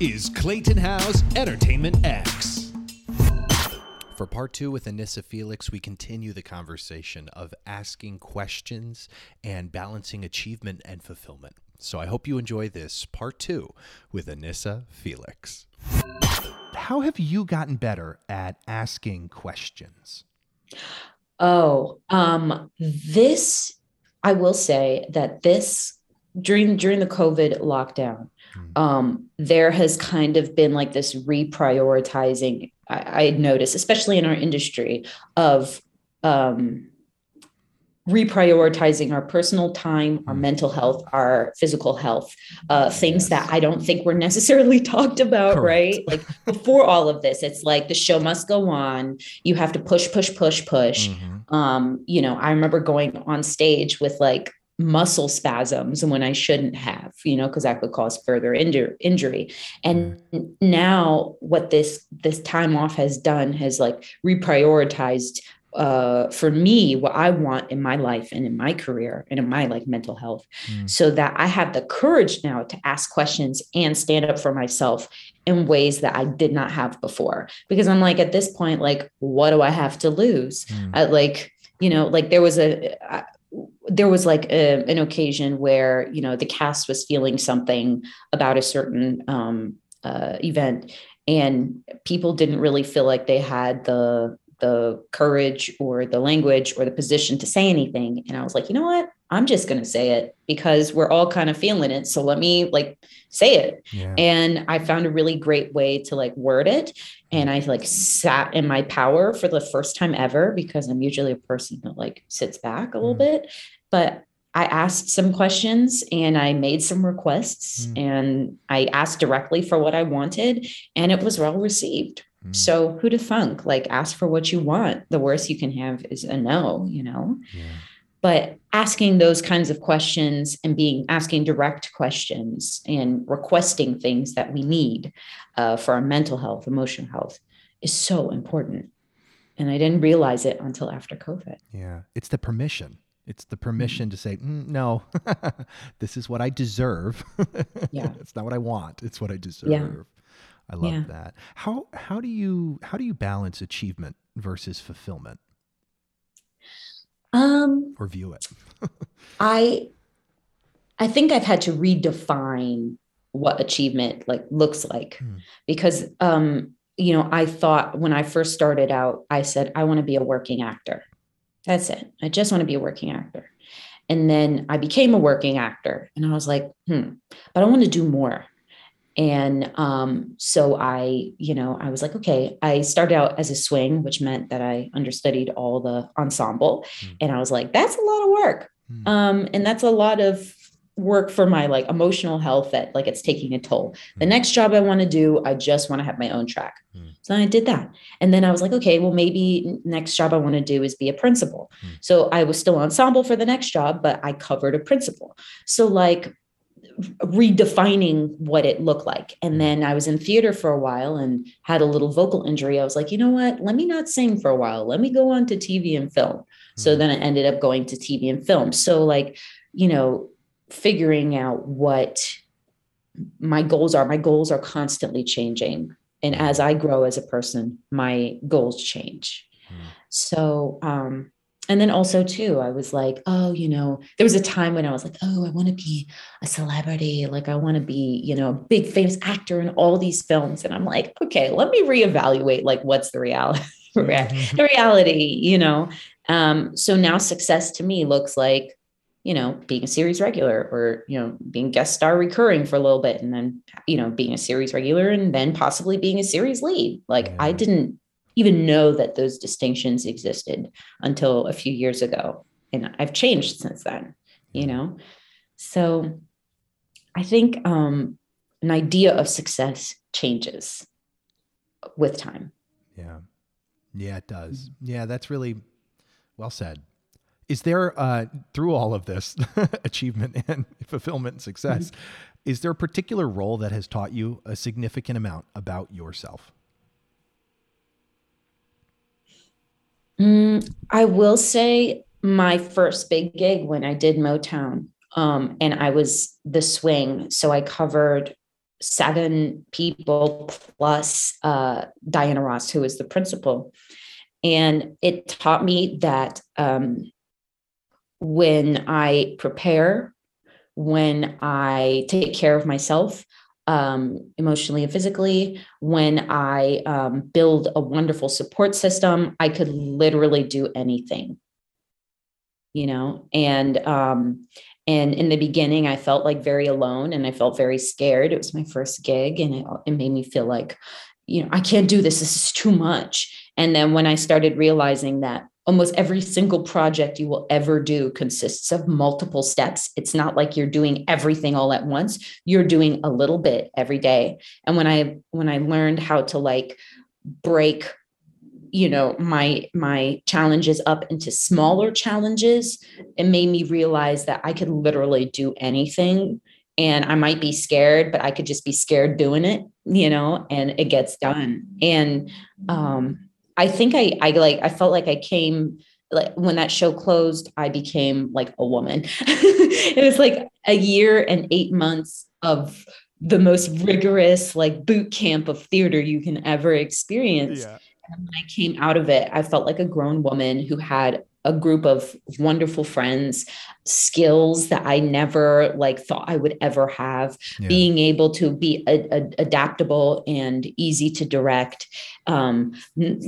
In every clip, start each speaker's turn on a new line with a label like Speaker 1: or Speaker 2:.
Speaker 1: is Clayton House Entertainment X.
Speaker 2: For part two with Anissa Felix, we continue the conversation of asking questions and balancing achievement and fulfillment. So I hope you enjoy this part two with Anissa Felix. How have you gotten better at asking questions?
Speaker 3: Oh, um, this I will say that this during during the COVID lockdown,
Speaker 2: Hmm.
Speaker 3: um, there has kind of been like this reprioritizing. I, I noticed, especially in our industry, of um, reprioritizing our personal time, our
Speaker 2: Hmm.
Speaker 3: mental health, our physical health, uh, things that I don't think were necessarily talked about,
Speaker 2: Correct.
Speaker 3: right? Like before all of this, it's like the show must go on. You have to push, push, push, push
Speaker 2: Mhm.
Speaker 3: um you know i remember going on stage with like muscle spasms and when i shouldn't have you know because that could cause further injur- injury and now what this this time off has done has like reprioritized uh for me what i want in my life and in my career and in my like mental health
Speaker 2: Mm.
Speaker 3: so that i have the courage now to ask questions and stand up for myself in ways that i did not have before because i'm like at this point like what do i have to lose
Speaker 2: Mm.
Speaker 3: I, like you know like there was a I, there was like a, an occasion where you know the cast was feeling something about a certain um, uh, event and people didn't really feel like they had the the courage or the language or the position to say anything. And i was like you know what i'm just going to say it because we're all kind of feeling it so let me like say it
Speaker 2: Yeah.
Speaker 3: and i found a really great way to like word it and i like sat in my power for the first time ever because i'm usually a person that like sits back a little
Speaker 2: Mm.
Speaker 3: bit but i asked some questions and i made some requests
Speaker 2: Mm.
Speaker 3: and i asked directly for what i wanted and it was well received
Speaker 2: Mm.
Speaker 3: so who to funk? like ask for what you want the worst you can have is a no you know
Speaker 2: Yeah.
Speaker 3: But asking those kinds of questions and being asking direct questions and requesting things that we need uh, for our mental health emotional health is so important and i didn't realize it until after covid
Speaker 2: Yeah. It's the permission. It's the permission to say, "Mm, no, this is what I deserve.
Speaker 3: Yeah.
Speaker 2: it's not what I want. It's what I deserve. yeah. I love
Speaker 3: Yeah.
Speaker 2: that. How how do you how do you balance achievement versus fulfillment
Speaker 3: um
Speaker 2: or view it?
Speaker 3: i i think i've had to redefine what achievement like looks like.
Speaker 2: Hmm.
Speaker 3: because um you know i thought when i first started out i said i want to be a working actor. That's it. I just want to be a working actor. And then i became a working actor and i was like hmm but i want to do more and um, so i you know i was like okay i started out as a swing which meant that i understudied all the ensemble
Speaker 2: Hmm.
Speaker 3: and i was like that's a lot of work
Speaker 2: Hmm.
Speaker 3: um, and that's a lot of work for my like emotional health that like it's taking a toll the
Speaker 2: Mm.
Speaker 3: next job i want to do i just want to have my own track
Speaker 2: Mm.
Speaker 3: so i did that and then i was like okay well maybe next job i want to do is be a principal
Speaker 2: Mm.
Speaker 3: so i was still ensemble for the next job but i covered a principal so like redefining what it looked like and then i was in theater for a while and had a little vocal injury i was like you know what let me not sing for a while let me go on to tv and film so
Speaker 2: Mm.
Speaker 3: then I ended up going to TV and film. So, like, you know, figuring out what my goals are. My goals are constantly changing. And as I grow as a person, my goals change.
Speaker 2: Mm.
Speaker 3: So, um, and then also too, I was like, oh, you know, there was a time when I was like, oh, I want to be a celebrity. Like I want to be, you know, a big famous actor in all these films. And I'm like, okay, let me reevaluate like what's the reality. the reality, you know. Um, so now success to me looks like, you know, being a series regular or, you know, being guest star recurring for a little bit and then, you know, being a series regular and then possibly being a series lead. Like I didn't even know that those distinctions existed until a few years ago. And I've changed since then, you know? So I think um, an idea of success changes with time.
Speaker 2: Yeah. Yeah, it does. Yeah, that's really well said. Is there uh through all of this achievement and fulfillment and success, is there a particular role that has taught you a significant amount about yourself?
Speaker 3: I will say my first big gig when I did Motown, um, and I was the swing. So I covered seven people plus uh, Diana Ross, who is the principal. And it taught me that um, when I prepare, when I take care of myself, um, emotionally and physically, when I um, build a wonderful support system, I could literally do anything. You know, and um, and in the beginning, I felt like very alone and I felt very scared. It was my first gig and it, it made me feel like, you know, I can't do this. This is too much. And then when I started realizing that almost every single project you will ever do consists of multiple steps. It's not like you're doing everything all at once. You're doing a little bit every day. And when I when I learned how to like break you know my my challenges up into smaller challenges it made me realize that i could literally do anything and i might be scared but i could just be scared doing it you know and it gets done and um i think i i like i felt like i came like when that show closed i became like a woman. It was like a year and 8 months of the most rigorous like boot camp of theater you can ever experience. Yeah. And when I came out of it, I felt like a grown woman who had a group of wonderful friends, skills that I never like thought I would ever have, yeah. being able to be a, a, adaptable and easy to direct, um,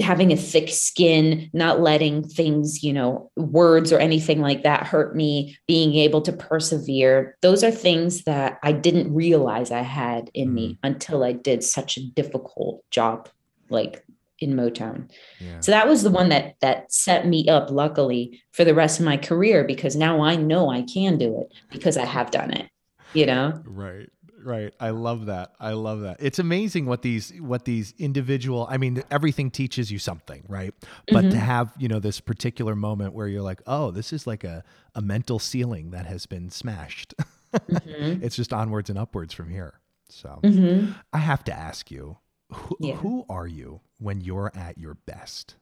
Speaker 3: having a thick skin, not letting things, you know, words or anything like that hurt me, being able to persevere. Those are things that I didn't realize I had in mm. me until I did such a difficult job like in Motown. Yeah. So that was the one that that set me up luckily for the rest of my career because now I know I can do it because I have done it, you know?
Speaker 2: Right. Right. I love that. I love that. It's amazing what these what these individual I mean everything teaches you something, right? But mm-hmm. to have, you know, this particular moment where you're like, "Oh, this is like a a mental ceiling that has been smashed." Mm-hmm. it's just onwards and upwards from here. So, mm-hmm. I have to ask you, who, yeah. who are you when you're at your best?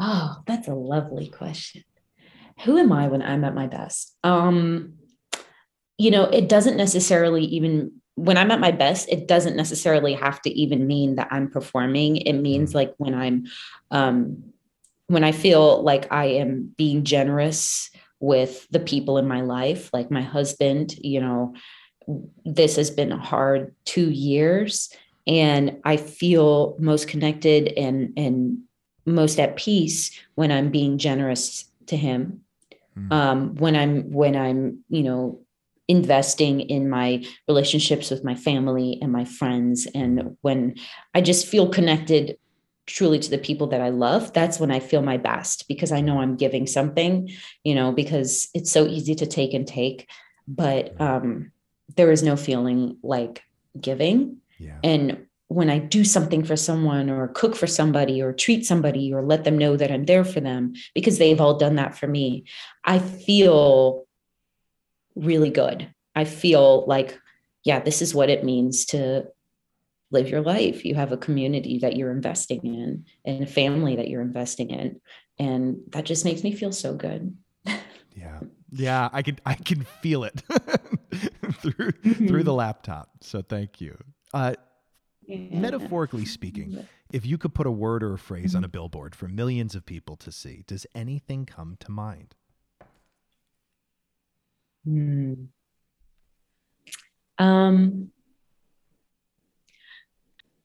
Speaker 3: Oh, that's a lovely question. Who am I when I'm at my best? Um, you know, it doesn't necessarily even when I'm at my best, it doesn't necessarily have to even mean that I'm performing. It means mm. like when I'm um when I feel like I am being generous with the people in my life, like my husband, you know, this has been a hard two years and i feel most connected and and most at peace when i'm being generous to him. Mm. um, when i'm when i'm you know investing in my relationships with my family and my friends. And when i just feel connected truly to the people that i love that's when i feel my best because i know i'm giving something you know because it's so easy to take and take. But um there is no feeling like giving yeah. And when I do something for someone or cook for somebody or treat somebody or let them know that I'm there for them because they've all done that for me, I feel really good. I feel like, yeah, this is what it means to live your life. You have a community that you're investing in and a family that you're investing in. And that just makes me feel so good.
Speaker 2: yeah. Yeah, I can I can feel it through mm-hmm. through the laptop. So thank you. Uh, yeah. Metaphorically speaking, if you could put a word or a phrase mm-hmm. on a billboard for millions of people to see, does anything come to mind?
Speaker 3: Hmm. Um,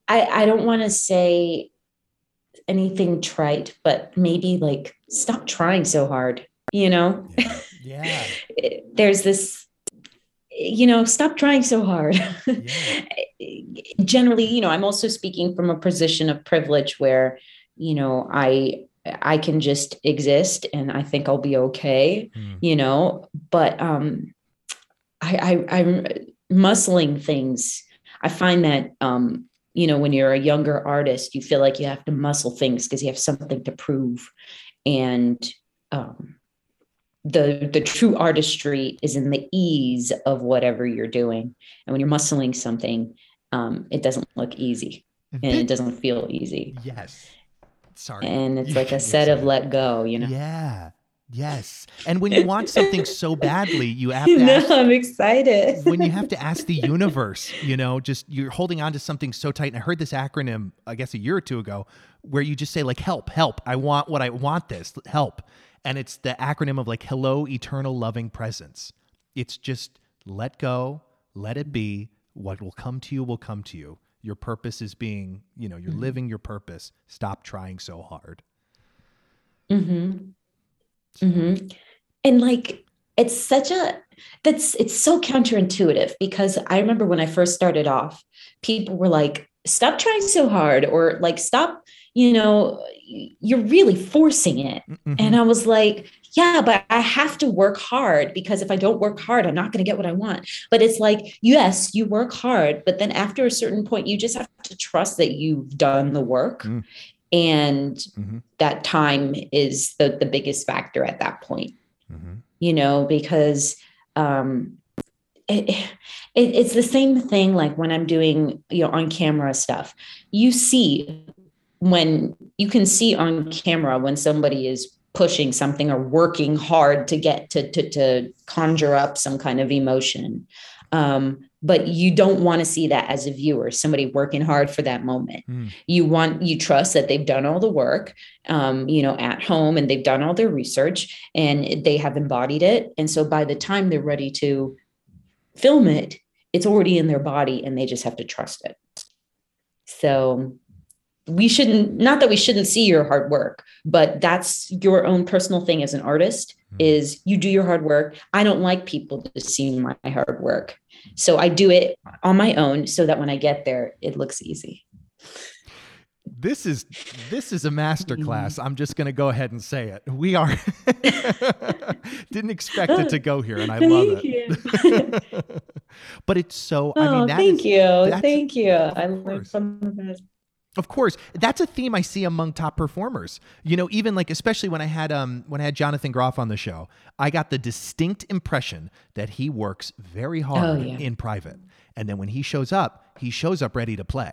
Speaker 3: I I don't want to say anything trite, but maybe like stop trying so hard. You know,
Speaker 2: yeah.
Speaker 3: yeah. There's this you know, stop trying so hard. Yeah. Generally, you know, I'm also speaking from a position of privilege where, you know, I I can just exist and I think I'll be okay, mm. you know, but um I, I I'm muscling things. I find that um, you know, when you're a younger artist, you feel like you have to muscle things because you have something to prove. And um the the true artistry is in the ease of whatever you're doing and when you're muscling something um, it doesn't look easy and it doesn't feel easy
Speaker 2: yes sorry
Speaker 3: and it's like a set of let go you know
Speaker 2: yeah Yes. And when you want something so badly, you have to
Speaker 3: no, I'm excited.
Speaker 2: when you have to ask the universe, you know, just you're holding on to something so tight. And I heard this acronym, I guess a year or two ago, where you just say like, help, help. I want what I want this, help. And it's the acronym of like, hello, eternal loving presence. It's just let go, let it be. What will come to you will come to you. Your purpose is being, you know, you're living your purpose. Stop trying so hard.
Speaker 3: Mm-hmm. Mm-hmm. And like, it's such a, that's, it's so counterintuitive because I remember when I first started off, people were like, stop trying so hard or like, stop, you know, you're really forcing it.
Speaker 2: Mhm.
Speaker 3: And I was like, yeah, but I have to work hard because if I don't work hard, I'm not going to get what I want. But it's like, yes, you work hard, but then after a certain point, you just have to trust that you've done the work.
Speaker 2: Mm.
Speaker 3: And
Speaker 2: Mhm.
Speaker 3: that time is the, the biggest factor at that point,
Speaker 2: Mhm.
Speaker 3: you know, because um, it, it, it's the same thing like when I'm doing, you know, on camera stuff. You see when you can see on camera when somebody is pushing something or working hard to get to to, to conjure up some kind of emotion. Um, but you don't want to see that as a viewer somebody working hard for that moment.
Speaker 2: Mm.
Speaker 3: you want you trust that they've done all the work um, you know at home and they've done all their research and they have embodied it. And so by the time they're ready to film it it's already in their body and they just have to trust it. So we shouldn't not that we shouldn't see your hard work but that's your own personal thing as an artist
Speaker 2: Mhm.
Speaker 3: is you do your hard work i don't like people to see my hard work so i do it on my own so that when i get there it looks easy
Speaker 2: This is this is a master class. I'm just going to go ahead and say it. We are didn't expect it to go here, and I love it. but it's so. I
Speaker 3: oh
Speaker 2: mean, that
Speaker 3: thank
Speaker 2: is-
Speaker 3: you thank you i learned from the best
Speaker 2: Of course, that's a theme I see among top performers. You know, even like especially when I had um when I had Jonathan Groff on the show, I got the distinct impression that he works very hard
Speaker 3: Oh, yeah.
Speaker 2: in private, and then when he shows up, he shows up ready to play.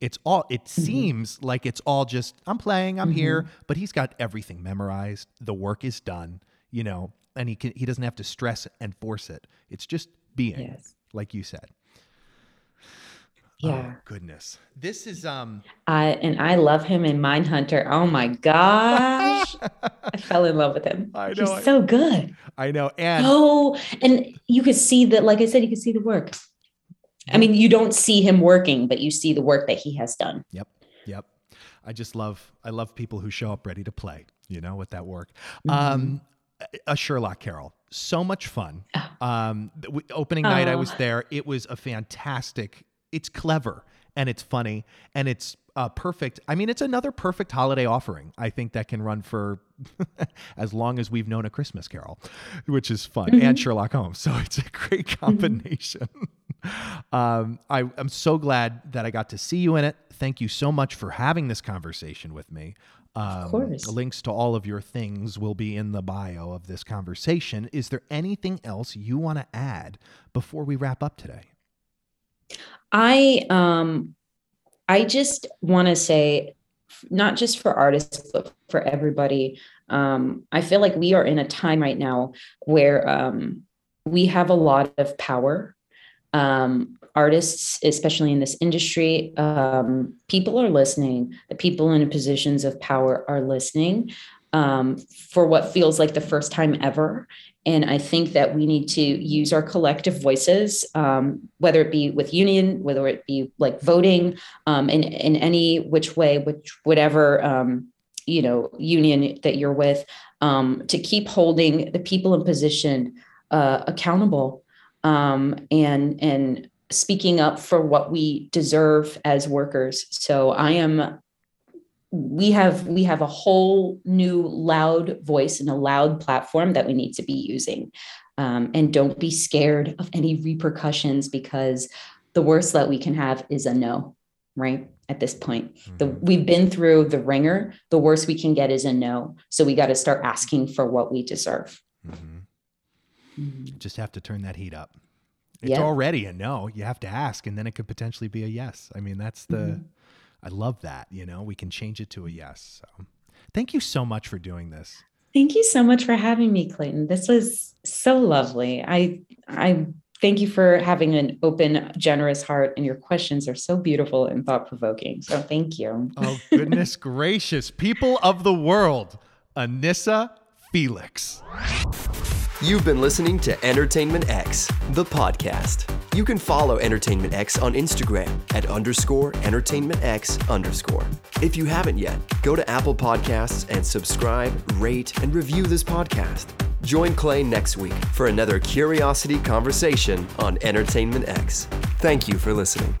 Speaker 2: It's all. It
Speaker 3: Mm-hmm.
Speaker 2: seems like it's all just I'm playing, I'm here, but he's got everything memorized. The work is done. You know, and he can he doesn't have to stress and force it. It's just being,
Speaker 3: yes
Speaker 2: like you said.
Speaker 3: Yeah
Speaker 2: Oh, goodness, this is um.
Speaker 3: I and I love him in Mindhunter. Oh my gosh. I fell in love with him.
Speaker 2: I know,
Speaker 3: He's so good.
Speaker 2: I know, and
Speaker 3: Oh, and you could see that, like I said, you could see the work. I mean, you don't see him working, but you see the work that he has done.
Speaker 2: Yep. Yep. I just love I love people who show up ready to play, you know, with that work. Um a Sherlock Carol. So much fun. Um opening night I was
Speaker 3: Oh.
Speaker 2: there. It was a fantastic. It's clever and it's funny and it's uh, perfect. I mean, it's another perfect holiday offering. I think that can run for as long as we've known a Christmas Carol, which is fun, and Sherlock Holmes. So it's a great combination. um, I, I'm so glad that I got to see you in it. Thank you so much for having this conversation with me. Um,
Speaker 3: course.
Speaker 2: Links to all of your things will be in the bio of this conversation. Is there anything else you want to add before we wrap up today?
Speaker 3: I um I just want to say not just for artists but for everybody um I feel like we are in a time right now where um we have a lot of power. Um artists especially in this industry um people are listening. The people in positions of power are listening um for what feels like the first time ever and I think that we need to use our collective voices, um, whether it be with union, whether it be like voting, um, in in any which way, which whatever um, you know union that you're with, um, to keep holding the people in position uh, accountable um, and and speaking up for what we deserve as workers. So I am we have we have a whole new loud voice and a loud platform that we need to be using um, and don't be scared of any repercussions because the worst that we can have is a no right at this point the, we've been through the ringer the worst we can get is a no so we got to start asking for what we deserve
Speaker 2: Mhm.
Speaker 3: Mhm.
Speaker 2: Just have to turn that heat up. It's
Speaker 3: Yeah.
Speaker 2: already a no. You have to ask, and then it could potentially be a yes. I mean, that's the.
Speaker 3: Mhm.
Speaker 2: I love that. You know, we can change it to a yes. So, thank you so much for doing this.
Speaker 3: Thank you so much for having me, Clayton. This was so lovely. I I thank you for having an open, generous heart, and your questions are so beautiful and thought provoking. So thank you.
Speaker 2: Oh goodness gracious, people of the world, Anissa Felix.
Speaker 4: You've been listening to Entertainment X, the podcast. You can follow Entertainment X on Instagram at underscore Entertainment X underscore. If you haven't yet, go to Apple Podcasts and subscribe, rate, and review this podcast. Join Clay next week for another curiosity conversation on Entertainment X. Thank you for listening.